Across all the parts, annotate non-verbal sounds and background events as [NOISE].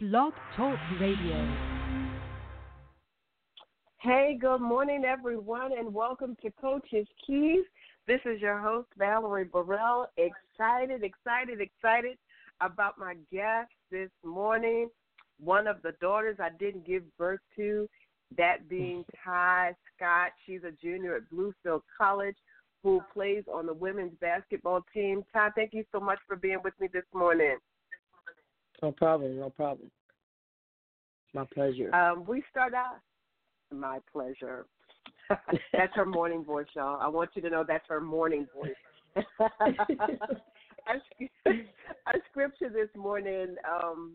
Blog Talk Radio. Hey, good morning, everyone, and welcome to Coach's Keys. This is your host, Valerie Burrell. Excited, excited, excited about my guest this morning. One of the daughters I didn't give birth to, that being Tiy Scott. She's a junior at Bluefield College who plays on the women's basketball team. Tiy, thank you so much for being with me this morning. No problem, no problem. My pleasure. Um, we start out. My pleasure. [LAUGHS] that's her morning voice, y'all. I want you to know that's her morning voice. [LAUGHS] our, our scripture this morning um,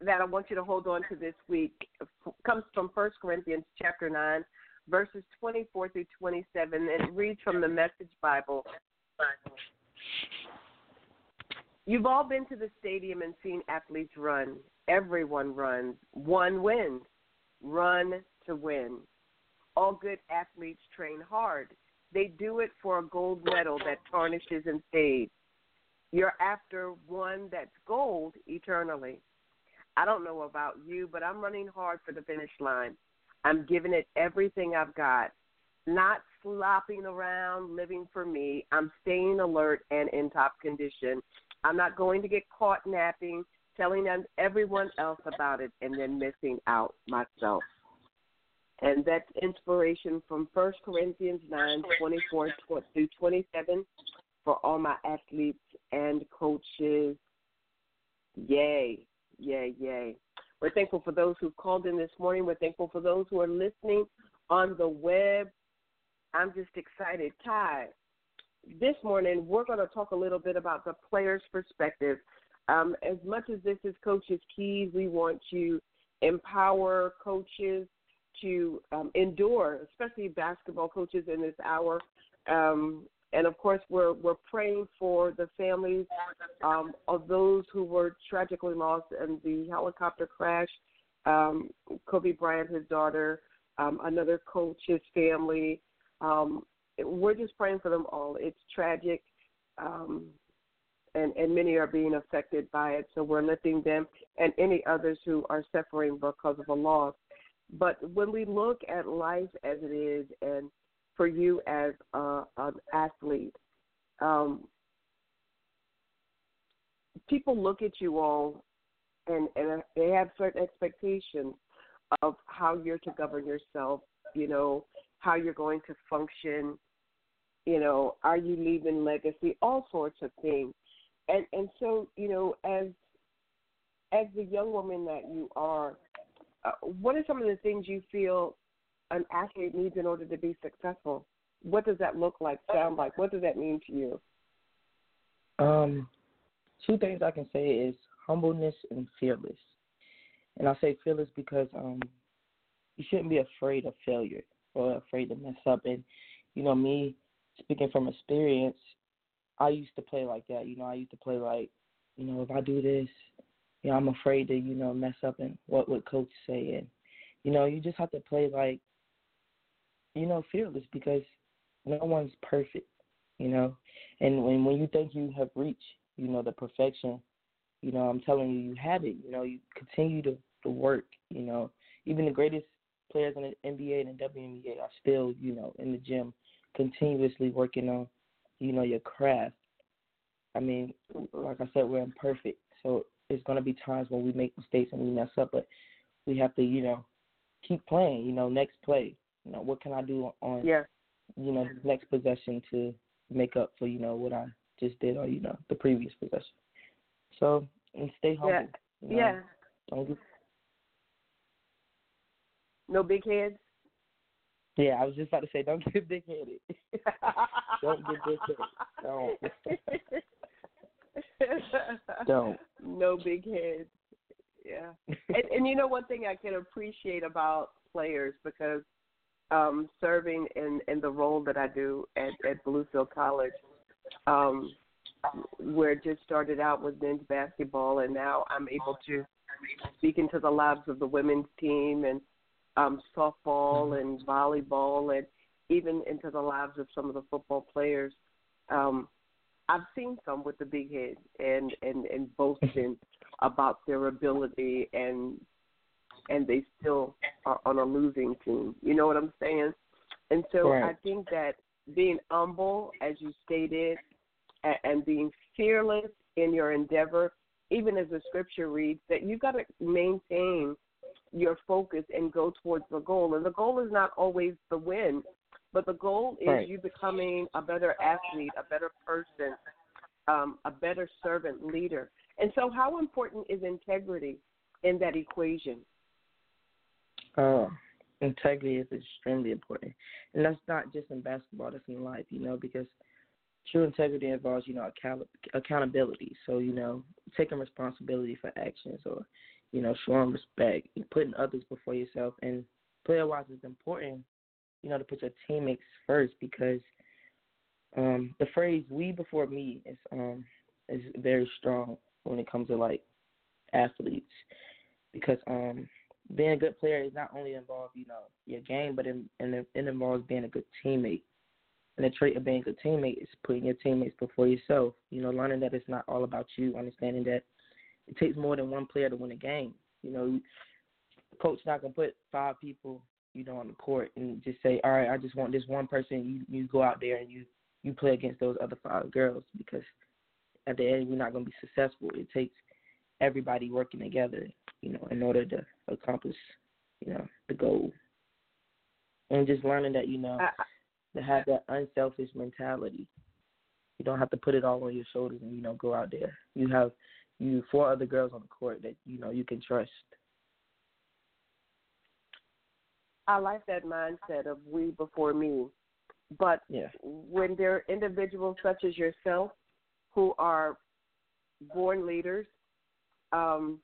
that I want you to hold on to this week comes from First Corinthians chapter nine, verses twenty-four through twenty-seven. and It reads from the Message Bible. You've all been to the stadium and seen athletes run. Everyone runs. One wins. Run to win. All good athletes train hard. They do it for a gold medal that tarnishes and fades. You're after one that's gold eternally. I don't know about you, but I'm running hard for the finish line. I'm giving it everything I've got. Not slopping around, living for me. I'm staying alert and in top condition. I'm not going to get caught napping, telling everyone else about it, and then missing out myself. And that's inspiration from 1 Corinthians 9 24 through 27 for all my athletes and coaches. Yay, yay, yay. We're thankful for those who called in this morning. We're thankful for those who are listening on the web. I'm just excited. Tiy, this morning we're going to talk a little bit about the player's perspective. Um, as much as this is Coach's Keys, we want to empower coaches to um, endure, especially basketball coaches in this hour. Um, and of course, we're we're praying for the families um, of those who were tragically lost in the helicopter crash. Um, Kobe Bryant, his daughter, um, another coach, his family, um, we're just praying for them all. It's tragic, um, and and many are being affected by it. So we're lifting them and any others who are suffering because of a loss. But when we look at life as it is, and for you as a, an athlete, um, people look at you all, and and they have certain expectations of how you're to govern yourself. You know how you're going to function you know, are you leaving legacy? All sorts of things. And and so, you know, as as the young woman that you are, uh, what are some of the things you feel an athlete needs in order to be successful? What does that look like, sound like? What does that mean to you? Um, two things I can say is humbleness and fearless. And I say fearless because um, you shouldn't be afraid of failure or afraid to mess up. And you know, me speaking from experience, I used to play like that. You know, I used to play like, you know, if I do this, you know, I'm afraid to, you know, mess up and what would coach say and you know, you just have to play like you know, fearless because no one's perfect, you know. And when when you think you have reached, you know, the perfection, you know, I'm telling you you have it. You know, you continue to, to work, you know. Even the greatest players in the NBA and the WNBA are still, you know, in the gym continuously working on, you know, your craft. I mean, like I said, we're imperfect, so it's gonna be times when we make mistakes and we mess up, but we have to, you know, keep playing. You know, next play. You know, what can I do on, yeah. you know, next possession to make up for, you know, what I just did or you know the previous possession. So and stay humble. Yeah. You know? Yeah. Don't get... No big heads. Yeah, I was just about to say, don't get big headed. [LAUGHS] don't get big headed. Don't. [LAUGHS] don't. No big heads. Yeah. and, and you know one thing I can appreciate about players because um serving in in the role that I do at at Bluefield College, um, where it just started out with men's basketball, and now I'm able to speak into the lives of the women's team and um, softball and volleyball, and even into the lives of some of the football players. Um, I've seen some with the big head and and and boasting [LAUGHS] about their ability and and they still are on a losing team. You know what I'm saying? And so right. I think that being humble, as you stated, and, and being fearless in your endeavor, even as the scripture reads, that you've got to maintain your focus and go towards the goal. And the goal is not always the win, but the goal is right. you becoming a better athlete, a better person, um, a better servant leader. And so, how important is integrity in that equation? Uh, integrity is extremely important, and that's not just in basketball; that's in life, you know, because true integrity involves, you know, account- accountability. So, you know, taking responsibility for actions, or you know, showing respect, putting others before yourself, and player-wise, it's important, you know, to put your teammates first because um, the phrase "we before me" is um, is very strong when it comes to like athletes because um being a good player is not only involve you know your game, but in, in, it involves being a good teammate. And the trait of being a good teammate is putting your teammates before yourself. You know, learning that it's not all about you, understanding that it takes more than one player to win a game. You know, the coach not gonna put five people, you know, on the court and just say, all right, I just want this one person. You you go out there and you you play against those other five girls because at the end we're not gonna be successful. It takes everybody working together, you know, in order to accomplish, you know, the goal. And just learning that, you know, to have that unselfish mentality. You don't have to put it all on your shoulders and, you know, go out there. You have you four other girls on the court that, you know, you can trust. I like that mindset of we before me. But yeah. when there are individuals such as yourself who are born leaders, um,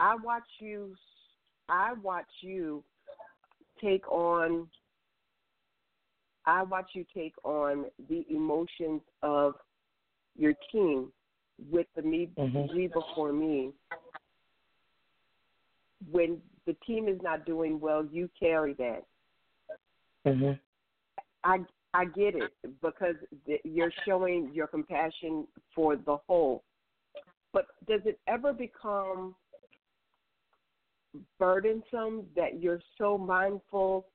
I watch you. I watch you take on. I watch you take on the emotions of your team with the me, mm-hmm. me before me. When the team is not doing well, you carry that. Mhm. I I get it because you're showing your compassion for the whole. But does it ever become burdensome that you're so mindful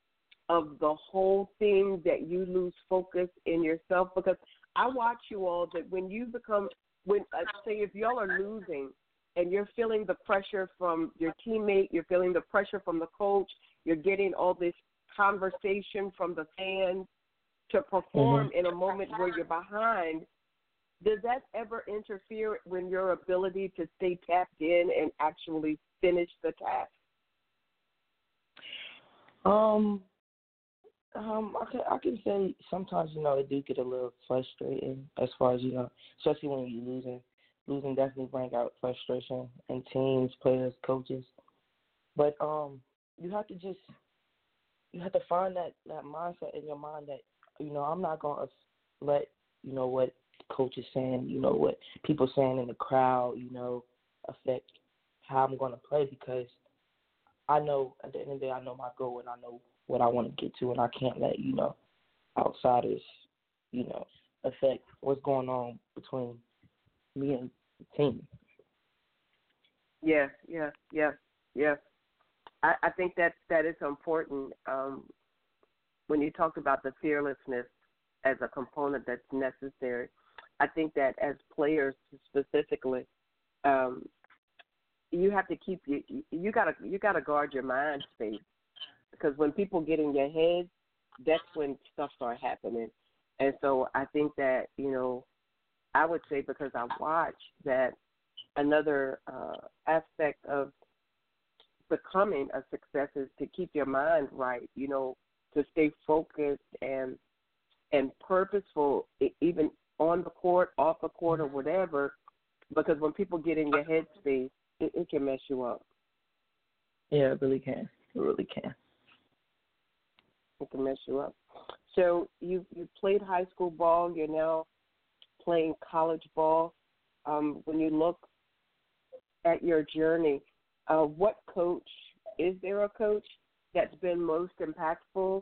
of the whole thing that you lose focus in yourself? Because I watch you all that when you become when uh, say if y'all are losing and you're feeling the pressure from your teammate, you're feeling the pressure from the coach, you're getting all this conversation from the fans to perform mm-hmm. in a moment where you're behind, does that ever interfere with your ability to stay tapped in and actually finish the task? Um, um, I can I can say sometimes you know it do get a little frustrating as far as you know, especially when you're losing. Losing definitely bring out frustration in teams, players, coaches. But um, you have to just you have to find that that mindset in your mind that you know I'm not gonna let you know what coach is saying, you know what people saying in the crowd, you know, affect how I'm gonna play because I know at the end of the day I know my goal and I know what I want to get to and I can't let you know outsiders, you know, affect what's going on between me and the team. Yeah, yeah, yeah, yeah. I, I think that that is important. Um, when you talked about the fearlessness as a component that's necessary, I think that as players specifically, um, you have to keep you you gotta you gotta guard your mind space because when people get in your head, that's when stuff starts happening. And so I think that you know, I would say because I watch that another uh, aspect of becoming a success is to keep your mind right. You know, to stay focused and and purposeful, even on the court, off the court, or whatever. Because when people get in your headspace, it, it can mess you up. Yeah, it really can. It really can. It can mess you up. So you you played high school ball. You're now playing college ball. Um, when you look at your journey, uh, what coach is there a coach that's been most impactful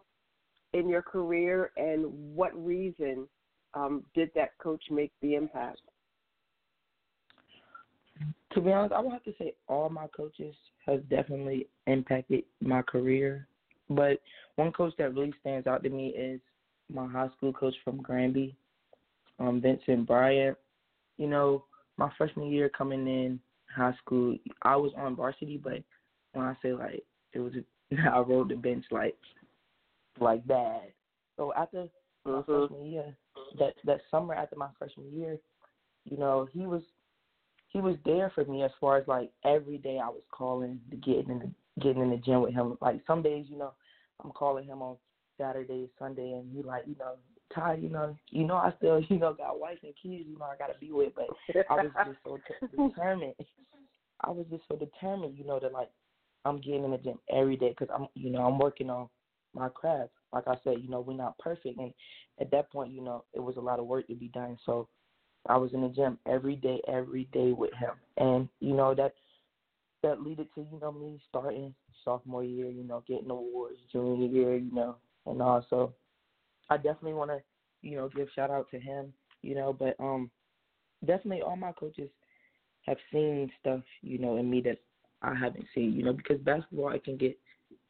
in your career, and what reason um, did that coach make the impact? to be honest, I would have to say all my coaches has definitely impacted my career. But one coach that really stands out to me is my high school coach from Granby, um, Vincent Bryant. You know, my freshman year coming in high school, I was on varsity, but when I say like it was, [LAUGHS] I rode the bench like like bad. So after my mm-hmm. freshman year, that that summer after my freshman year, you know, he was he was there for me as far as like every day I was calling to get in the getting in the gym with him. Like some days, you know, I'm calling him on Saturday, Sunday, and he like, you know, Tiy, you know, you know, I still, you know, got wife and kids, you know, I gotta be with, but I was just so determined. I was just so determined, you know, that like I'm getting in the gym every day because I'm, you know, I'm working on my craft. Like I said, you know, we're not perfect, and at that point, you know, it was a lot of work to be done. So I was in the gym every day, every day with him, and you know that that led to you know me starting sophomore year, you know, getting awards junior year, you know, and also I definitely want to you know give shout out to him, you know, but um definitely all my coaches have seen stuff you know in me that I haven't seen, you know, because basketball it can get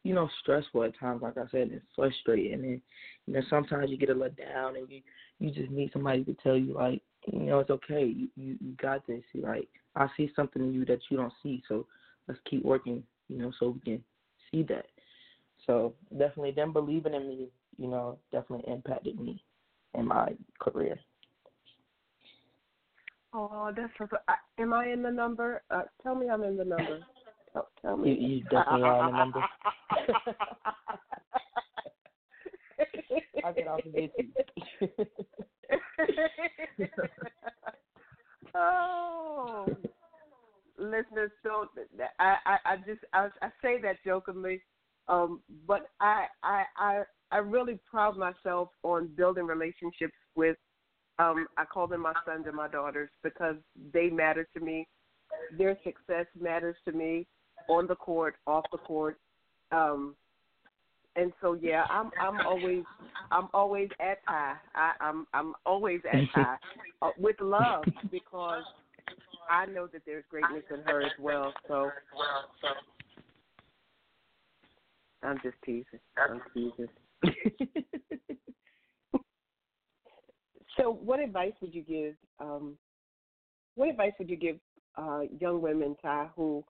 you know, stressful at times, like I said, it's frustrating and you know, sometimes you get a let down and you you just need somebody to tell you like, you know, it's okay. You, you got this. Like I see something in you that you don't see, so let's keep working, you know, so we can see that. So definitely them believing in me, you know, definitely impacted me in my career. Oh, that's so. Am I in the number? Uh, tell me I'm in the number. Tell, tell me. You, you definitely are in the number. [LAUGHS] [LAUGHS] I get off of it. [LAUGHS] oh, listeners, so I, I, I just I, I say that jokingly, um, but I, I, I, I really pride myself on building relationships with. Um, I call them my sons and my daughters because they matter to me. Their success matters to me on the court, off the court. Um, and so yeah, I'm I'm always I'm always at Tiy. I, I'm I'm always at Tiy [LAUGHS] uh, with love because I know that there's greatness in her as well. So I'm just teasing. I'm teasing. [LAUGHS] so, what advice would you give? Um, what advice would you give uh, young women, Tiy, who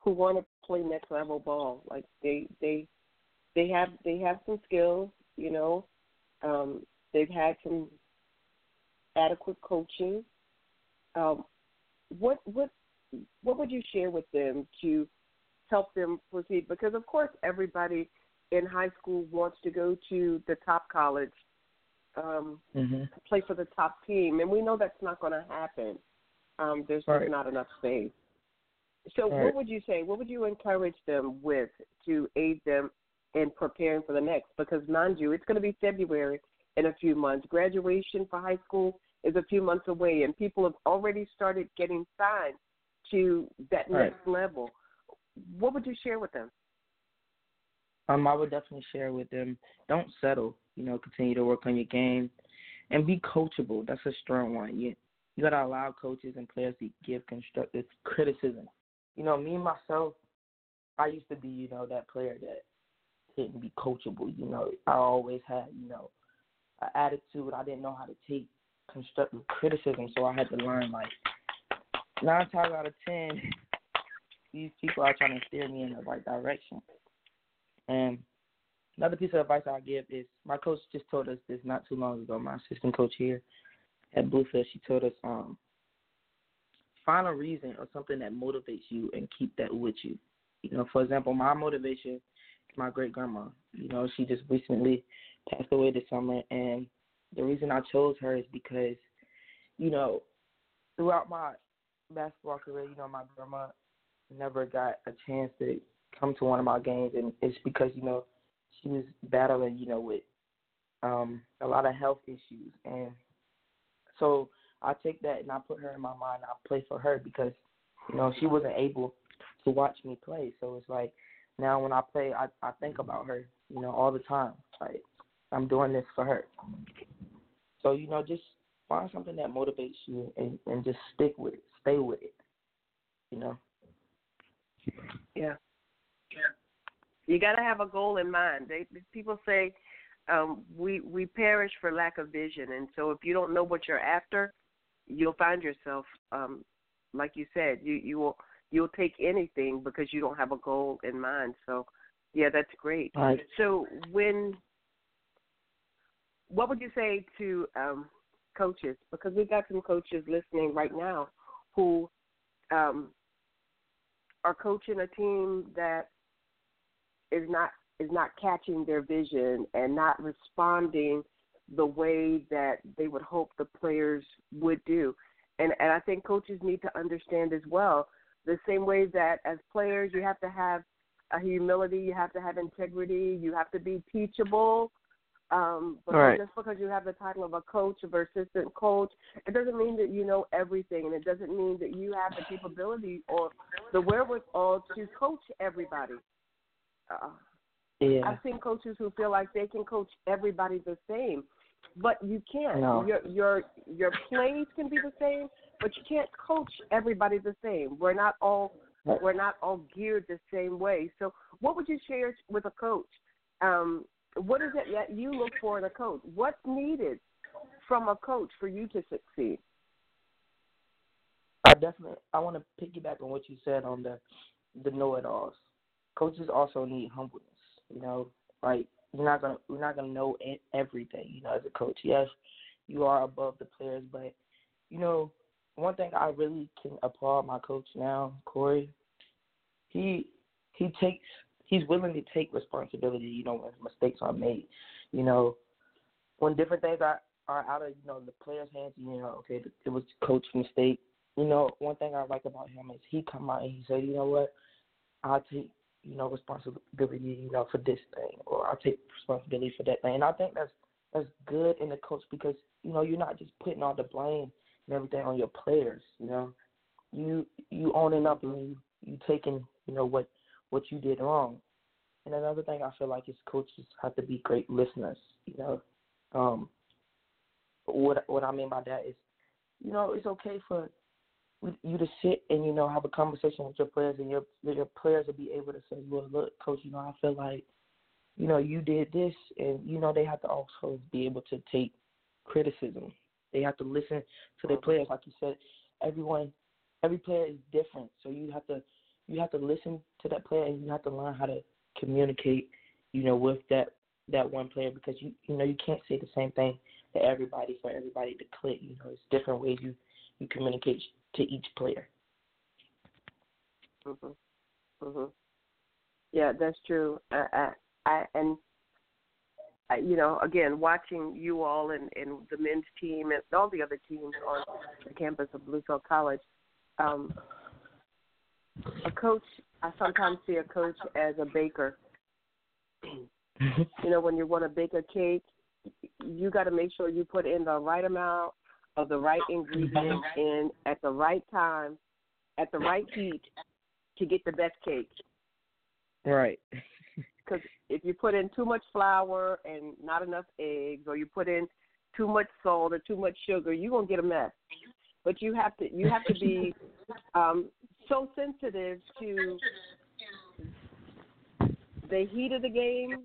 who want to play next level ball. Like they they they have they have some skills, you know. Um, they've had some adequate coaching. Um, what what what would you share with them to help them proceed? Because of course everybody in high school wants to go to the top college, um, mm-hmm. play for the top team, and we know that's not going to happen. Um, there's right. not enough space. So, right. what would you say? What would you encourage them with to aid them in preparing for the next? Because, mind you, it's going to be February in a few months. Graduation for high school is a few months away, and people have already started getting signed to that right. next level. What would you share with them? Um, I would definitely share with them. Don't settle. You know, continue to work on your game, and be coachable. That's a strong one. You you gotta allow coaches and players to give constructive criticism you know, me myself, I used to be, you know, that player that didn't be coachable. You know, I always had, you know, an attitude. I didn't know how to take constructive criticism, so I had to learn like nine times out of ten, these people are trying to steer me in the right direction. And another piece of advice I'll give is my coach just told us this not too long ago. My assistant coach here at Bluefield, she told us um find a reason or something that motivates you and keep that with you. You know, for example, my motivation is my great grandma. You know, she just recently passed away this summer, and the reason I chose her is because, you know, throughout my basketball career, you know, my grandma never got a chance to come to one of my games, and it's because you know she was battling, you know, with um a lot of health issues, and so I take that and I put her in my mind. I play for her because you know she wasn't able to watch me play. So it's like now when I play, I I think about her. You know all the time. Like I'm doing this for her. So you know just find something that motivates you and and just stick with it. Stay with it. You know. Yeah. Yeah. You got to have a goal in mind. They people say um, we we perish for lack of vision, and so if you don't know what you're after, you'll find yourself, um, like you said, you you will you'll take anything because you don't have a goal in mind. So, yeah, that's great. Right. So when, what would you say to um, coaches? Because we've got some coaches listening right now who um, are coaching a team that is not is not catching their vision and not responding the way that they would hope the players would do. And and I think coaches need to understand as well the same way that as players you have to have a humility, you have to have integrity, you have to be teachable. Um, but right. just because you have the title of a coach or assistant coach, it doesn't mean that you know everything, and it doesn't mean that you have the capability or the wherewithal to coach everybody. Uh, yeah. I've seen coaches who feel like they can coach everybody the same, but you can't. No. Your your your plays can be the same, but you can't coach everybody the same. We're not all we're not all geared the same way. So, what would you share with a coach? Um, what is it that you look for in a coach? What's needed from a coach for you to succeed? I definitely I want to piggyback on what you said on the the know-it-alls. Coaches also need humbleness. You know, like you're not gonna you're not gonna know everything. You know, as a coach, yes, you are above the players, but you know, one thing I really can applaud my coach now, Corey. He he takes he's willing to take responsibility. You know, when mistakes are made. You know, when different things are are out of you know the players' hands. You know, okay, it was coach mistake. You know, one thing I like about him is he come out and he said, you know what, I'll take you know, responsibility, you know, for this thing, or I'll take responsibility for that thing. And I think that's that's good in the coach because you know you're not just putting all the blame and everything on your players. You know, you you owning up and you you taking you know what what you did wrong. And another thing I feel like is coaches have to be great listeners. You know, um, what what I mean by that is, you know, it's okay for you to sit and you know have a conversation with your players, and your your players will be able to say, "Well, look, coach, you know, I feel like, you know, you did this," and you know they have to also be able to take criticism. They have to listen to their players, like you said. Everyone, every player is different, so you have to you have to listen to that player, and you have to learn how to communicate, you know, with that that one player because you you know you can't say the same thing to everybody for everybody to click. You know, it's different ways you you communicate to each player. Mhm. Mhm. Yeah, that's true. I, I, I and I, you know, again, watching you all and, and the men's team and all the other teams on the campus of Bluefield College, um, a coach. I sometimes see a coach as a baker. [LAUGHS] you know, when you want to bake a cake, you got to make sure you put in the right amount of the right ingredients in at the right time, at the right heat to get the best cake. Right. [LAUGHS] Because if you put in too much flour and not enough eggs, or you put in too much salt or too much sugar, you're gonna get a mess. But you have to you have to be [LAUGHS] um, so sensitive to the heat of the game,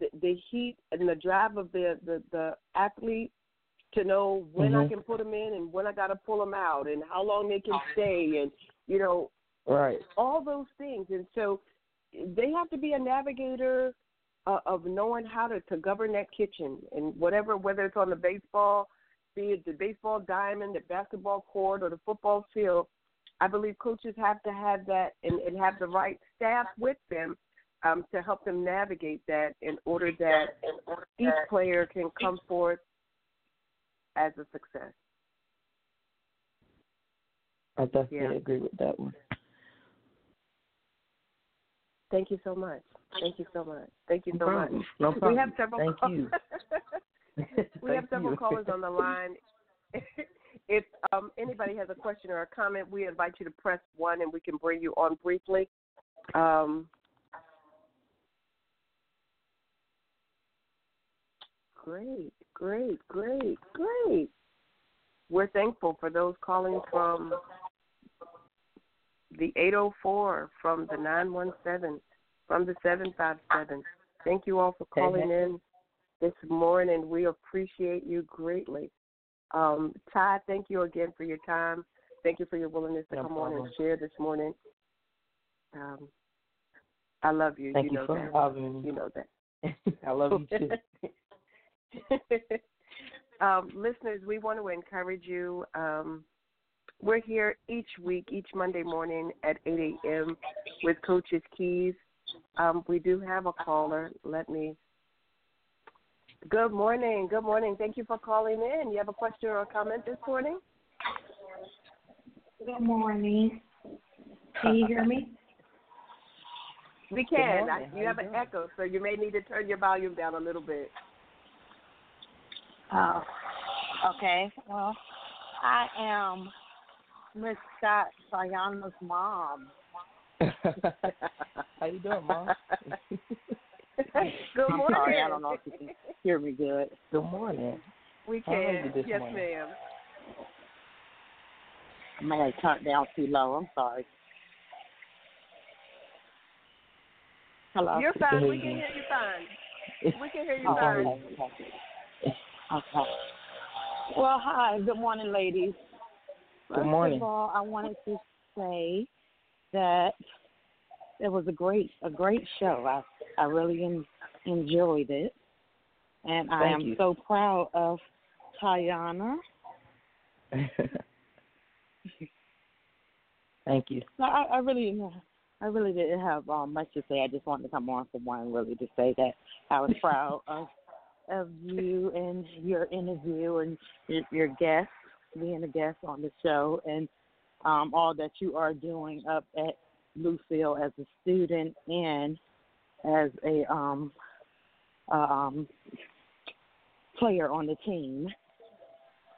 the, the heat and the drive of the the, the athlete, to know when mm-hmm. I can put them in and when I got to pull them out and how long they can stay and you know right all those things and so they have to be a navigator uh, of knowing how to to govern that kitchen and whatever whether it's on the baseball be it the baseball diamond the basketball court or the football field I believe coaches have to have that and, and have the right staff with them um, to help them navigate that in order that each player can come forth as a success. I definitely Yeah. agree with that one. Thank you so much. Thank you so much. Thank you so problem. much. No problem. We have several Thank call- you. [LAUGHS] we have [LAUGHS] Thank several you. callers on the line. [LAUGHS] if um, anybody has a question or a comment, we invite you to press one, and we can bring you on briefly. Um, great, great, great, great. We're thankful for those calling from the 804 from the 917 from the 757. Thank you all for calling in this morning. We appreciate you greatly. Um, Tiy, thank you again for your time. Thank you for your willingness to No come problem. on and share this morning. Um, I love you. Thank you know for that. having. You know that. [LAUGHS] I love you too. [LAUGHS] um, listeners, we want to encourage you. Um, we're here each week, each Monday morning at 8 a.m. with Coaches Keys. Um, we do have a caller. Let me. Good morning. Good morning. Thank you for calling in. You have a question or a comment this morning? Good morning. Can you hear me? [LAUGHS] We can. I, you have an echo, so you may need to turn your volume down a little bit. Oh, okay. Well, I am Miss Scott Tiyanna's mom. [LAUGHS] [LAUGHS] How you doing, Mom? [LAUGHS] Good I'm morning. sorry, I don't know if you can hear me good. Good morning. We can. yes, morning? ma'am. I may have turned down too low. I'm sorry. Hello. You're fine. We can hear you fine. We can hear you Oh, fine. okay. okay. Okay. Well, hi. Good morning, ladies. Good morning. First of all, I wanted to say that it was a great a great show. I I really en- enjoyed it, and I am you. so proud of Tiyanna. [LAUGHS] Thank you. No, I, I really I really didn't have um, much to say. I just wanted to come on for one really to say that I was proud [LAUGHS] of of you and your interview and your, your guest being a guest on the show and um, all that you are doing up at Bluefield as a student and as a um, um, player on the team.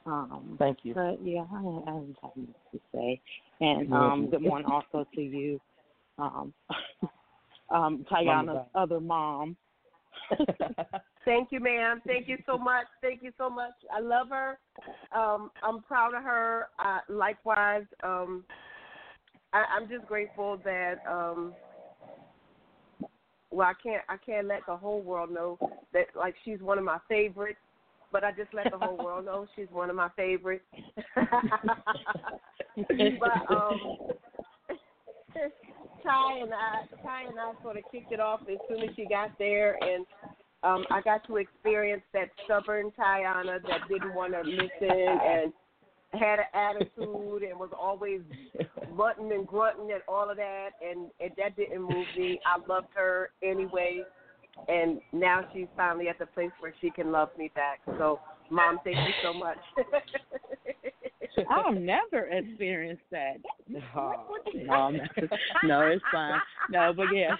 Um, Thank you. but yeah, I, I don't have much to say. And um, good morning also to you, um, [LAUGHS] um, Tiyanna's other mom. [LAUGHS] Thank you, ma'am. Thank you so much. Thank you so much. I love her. Um, I'm proud of her. Uh, likewise, um, I, I'm just grateful that. Um, well, I can't. I can't let the whole world know that like she's one of my favorites. But I just let the whole world know she's one of my favorites. [LAUGHS] but um, [LAUGHS] Tiy and I, Tiy and I sort of kicked it off as soon as she got there, and um, I got to experience that stubborn Tiyanna that didn't want to listen and had an attitude and was always [LAUGHS] grunting and grunting and all of that, and, and that didn't move me. I loved her anyway, and now she's finally at the place where she can love me back. So, Mom, thank you so much. [LAUGHS] I've never experienced that. [LAUGHS] Oh, No, no, no, it's fine. No, but yeah,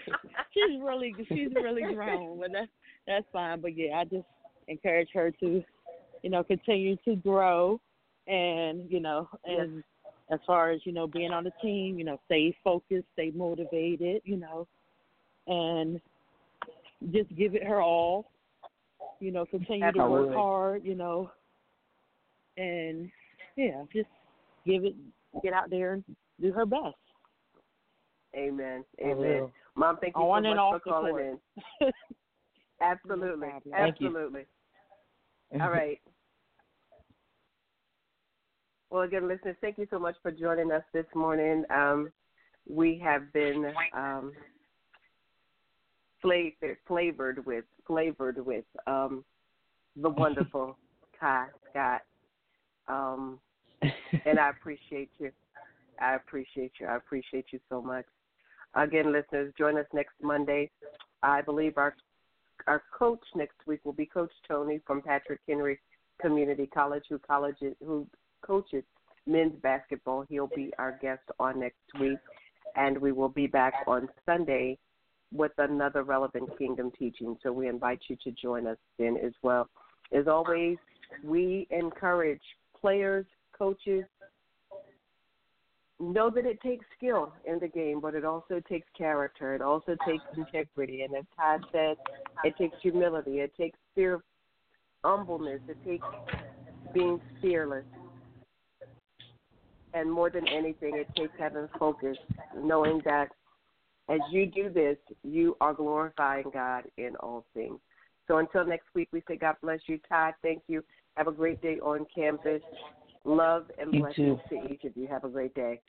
she's really she's really grown, but that's that's fine. But yeah, I just encourage her to, you know, continue to grow, and you know, and as far as you know, being on the team, you know, stay focused, stay motivated, you know, and just give it her all. You know, continue to work hard. You know, and yeah, just give it, get out there and do her best. Amen. Amen. Mom, thank you so On much and for off the calling court. in. [LAUGHS] Absolutely. No problem. Thank you. Absolutely. All right. Well, again, listeners, thank you so much for joining us this morning. Um, we have been um, flavored, flavored with, flavored with um, the wonderful [LAUGHS] Tiy Scott, um, and I appreciate you. I appreciate you. I appreciate you so much. Again, listeners, join us next Monday. I believe our our coach next week will be Coach Tony from Patrick Henry Community College, who colleges who coaches men's basketball. He'll be our guest on next week, and we will be back on Sunday with another relevant kingdom teaching. So we invite you to join us then as well. As always, we encourage players, coaches. Know that it takes skill in the game, but it also takes character. It also takes integrity, and as Todd said, it takes humility. It takes fear, humbleness. It takes being fearless. And more than anything, it takes having focus, knowing that as you do this, you are glorifying God in all things. So until next week, we say God bless you. Todd, thank you. Have a great day on campus. Love and You blessings too. to each of you. Have a great day.